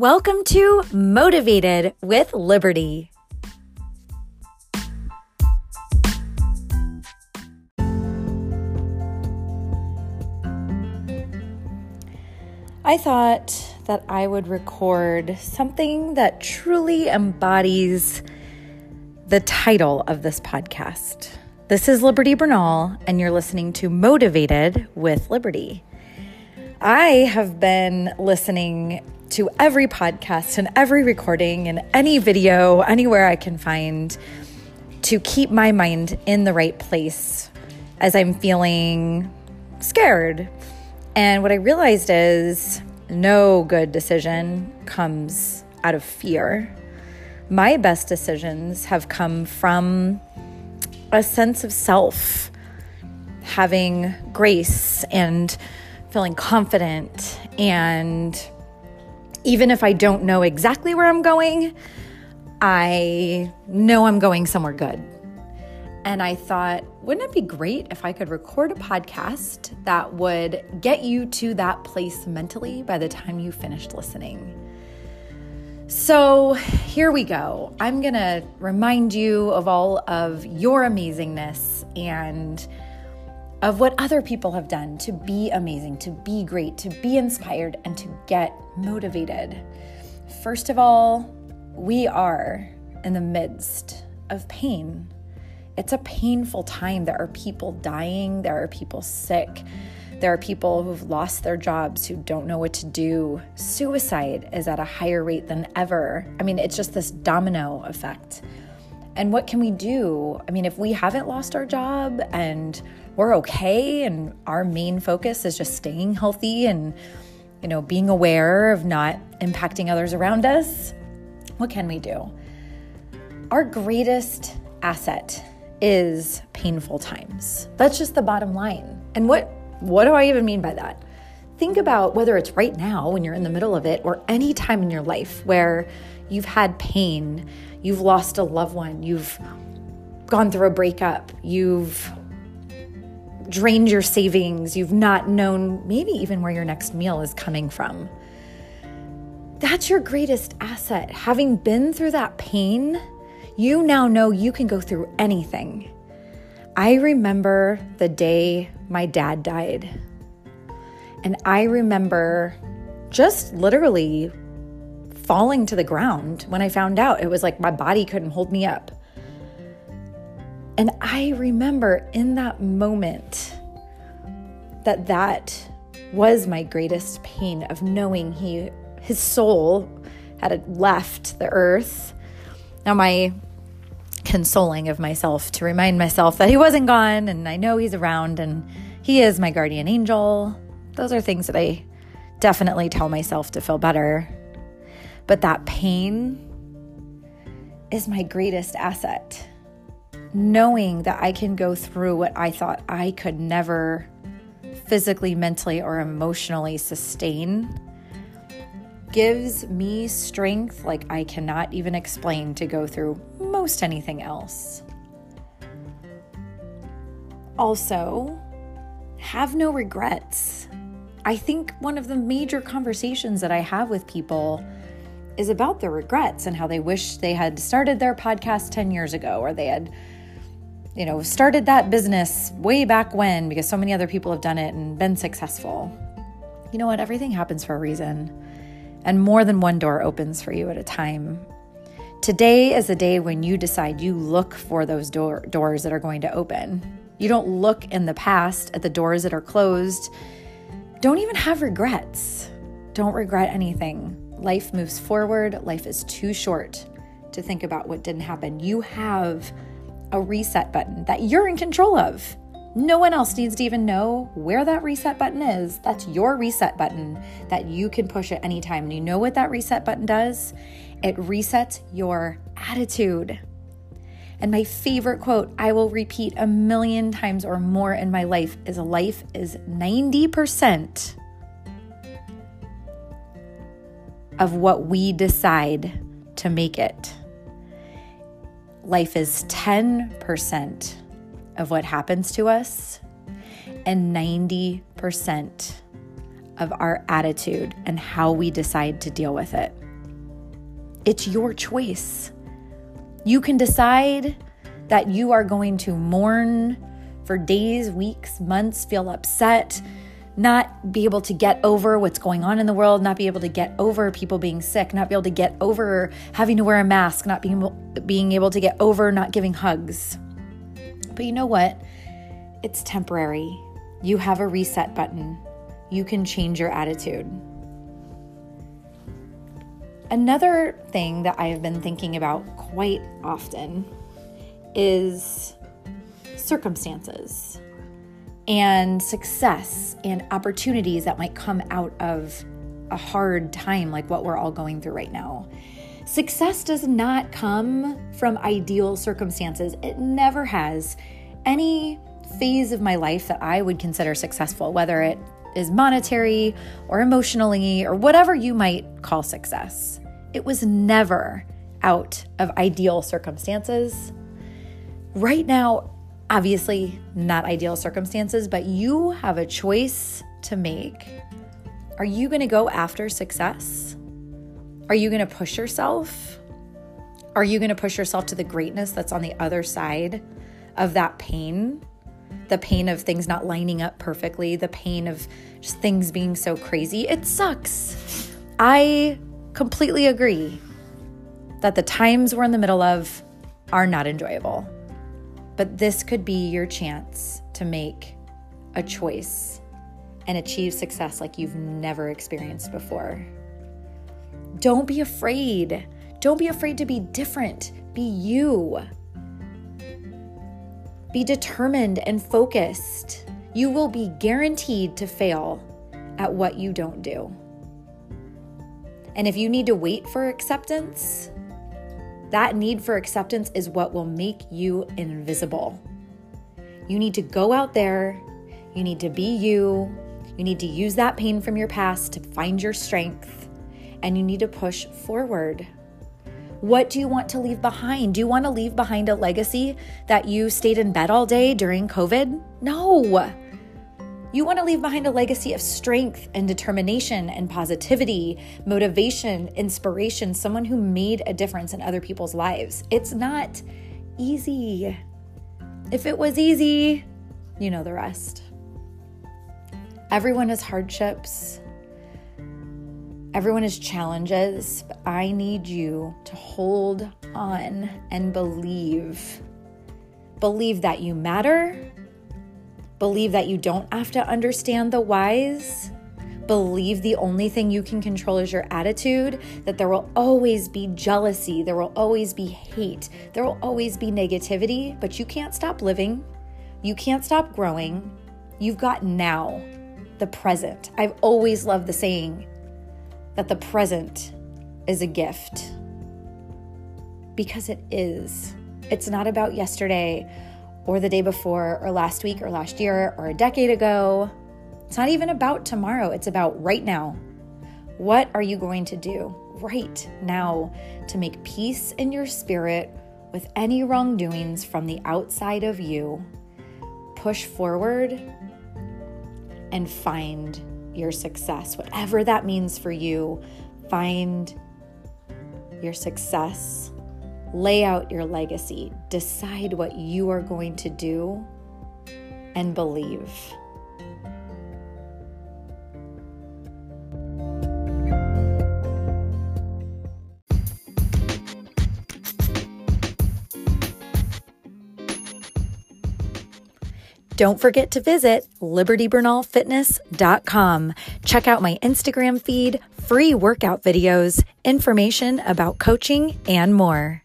Welcome to Motivated with Liberty. I thought that I would record something that truly embodies the title of this podcast. This is Liberty Bernal, and you're listening to Motivated with Liberty. I have been listening to every podcast and every recording and any video, anywhere I can find to keep my mind in the right place as I'm feeling scared. And what I realized is no good decision comes out of fear. My best decisions have come from a sense of self, having grace and feeling confident. And even if I don't know exactly where I'm going, I know I'm going somewhere good. And I thought, wouldn't it be great if I could record a podcast that would get you to that place mentally by the time you finished listening? So here we go. I'm going to remind you of all of your amazingness and of what other people have done to be amazing, to be great, to be inspired, and to get motivated. First of all, we are in the midst of pain. It's a painful time. There are people dying, there are people sick, there are people who've lost their jobs who don't know what to do. Suicide is at a higher rate than ever. I mean, it's just this domino effect. And what can we do? I mean, if we haven't lost our job and we're okay and our main focus is just staying healthy and you know, being aware of not impacting others around us, what can we do? Our greatest asset is painful times. That's just the bottom line. And what what do I even mean by that? Think about whether it's right now when you're in the middle of it or any time in your life where you've had pain, you've lost a loved one, you've gone through a breakup, you've drained your savings, you've not known maybe even where your next meal is coming from. That's your greatest asset. Having been through that pain, you now know you can go through anything. I remember the day my dad died. And I remember just literally falling to the ground when I found out. It was like my body couldn't hold me up. And I remember in that moment that that was my greatest pain of knowing he his soul had left the earth. Now my consoling of myself to remind myself that he wasn't gone and I know he's around and he is my guardian angel. Those are things that I definitely tell myself to feel better. But that pain is my greatest asset knowing that I can go through what I thought I could never physically, mentally, or emotionally sustain gives me strength like I cannot even explain to go through most anything else. Also, have no regrets. I think one of the major conversations that I have with people is about their regrets and how they wish they had started their podcast 10 years ago or they had you know, started that business way back when because so many other people have done it and been successful. You know what? Everything happens for a reason, and more than one door opens for you at a time. Today is the day when you decide you look for those door- doors that are going to open. You don't look in the past at the doors that are closed. Don't even have regrets. Don't regret anything. Life moves forward. Life is too short to think about what didn't happen. You have a reset button that you're in control of. No one else needs to even know where that reset button is. That's your reset button that you can push at any time. And you know what that reset button does? It resets your attitude. And my favorite quote, I will repeat a million times or more in my life, is life is 90% of what we decide to make it life is 10% of what happens to us and 90% of our attitude and how we decide to deal with it. It's your choice. You can decide that you are going to mourn for days, weeks, months, feel upset, not be able to get over what's going on in the world, not be able to get over people being sick, not be able to get over having to wear a mask, not being able, being able to get over not giving hugs. But you know what? It's temporary. You have a reset button. You can change your attitude. Another thing that I have been thinking about quite often is circumstances and success and opportunities that might come out of a hard time like what we're all going through right now. Success does not come from ideal circumstances. It never has. Any phase of my life that I would consider successful, whether it is monetary or emotionally or whatever you might call success, it was never out of ideal circumstances. Right now, obviously not ideal circumstances, but you have a choice to make. Are you going to go after success? Are you going to push yourself? Are you going to push yourself to the greatness that's on the other side of that pain? The pain of things not lining up perfectly, the pain of just things being so crazy. It sucks. I completely agree that the times we're in the middle of are not enjoyable. But this could be your chance to make a choice and achieve success like you've never experienced before. Don't be afraid. Don't be afraid to be different. Be you. Be determined and focused. You will be guaranteed to fail at what you don't do. And if you need to wait for acceptance, that need for acceptance is what will make you invisible. You need to go out there, you need to be you, you need to use that pain from your past to find your strength, and you need to push forward. What do you want to leave behind? Do you want to leave behind a legacy that you stayed in bed all day during COVID? No. You want to leave behind a legacy of strength and determination and positivity, motivation, inspiration, someone who made a difference in other people's lives. It's not easy. If it was easy, you know the rest. Everyone has hardships. Everyone has challenges, but I need you to hold on and believe. Believe that you matter Believe that you don't have to understand the whys. Believe the only thing you can control is your attitude, that there will always be jealousy, there will always be hate, there will always be negativity, but you can't stop living. You can't stop growing. You've got now, the present. I've always loved the saying that the present is a gift because it is. It's not about yesterday or the day before, or last week, or last year, or a decade ago. It's not even about tomorrow, it's about right now. What are you going to do right now to make peace in your spirit with any wrongdoings from the outside of you? Push forward and find your success, whatever that means for you. Find your success Lay out your legacy, decide what you are going to do, and believe. Don't forget to visit libertybernalfitness.com. Check out my Instagram feed, free workout videos, information about coaching, and more.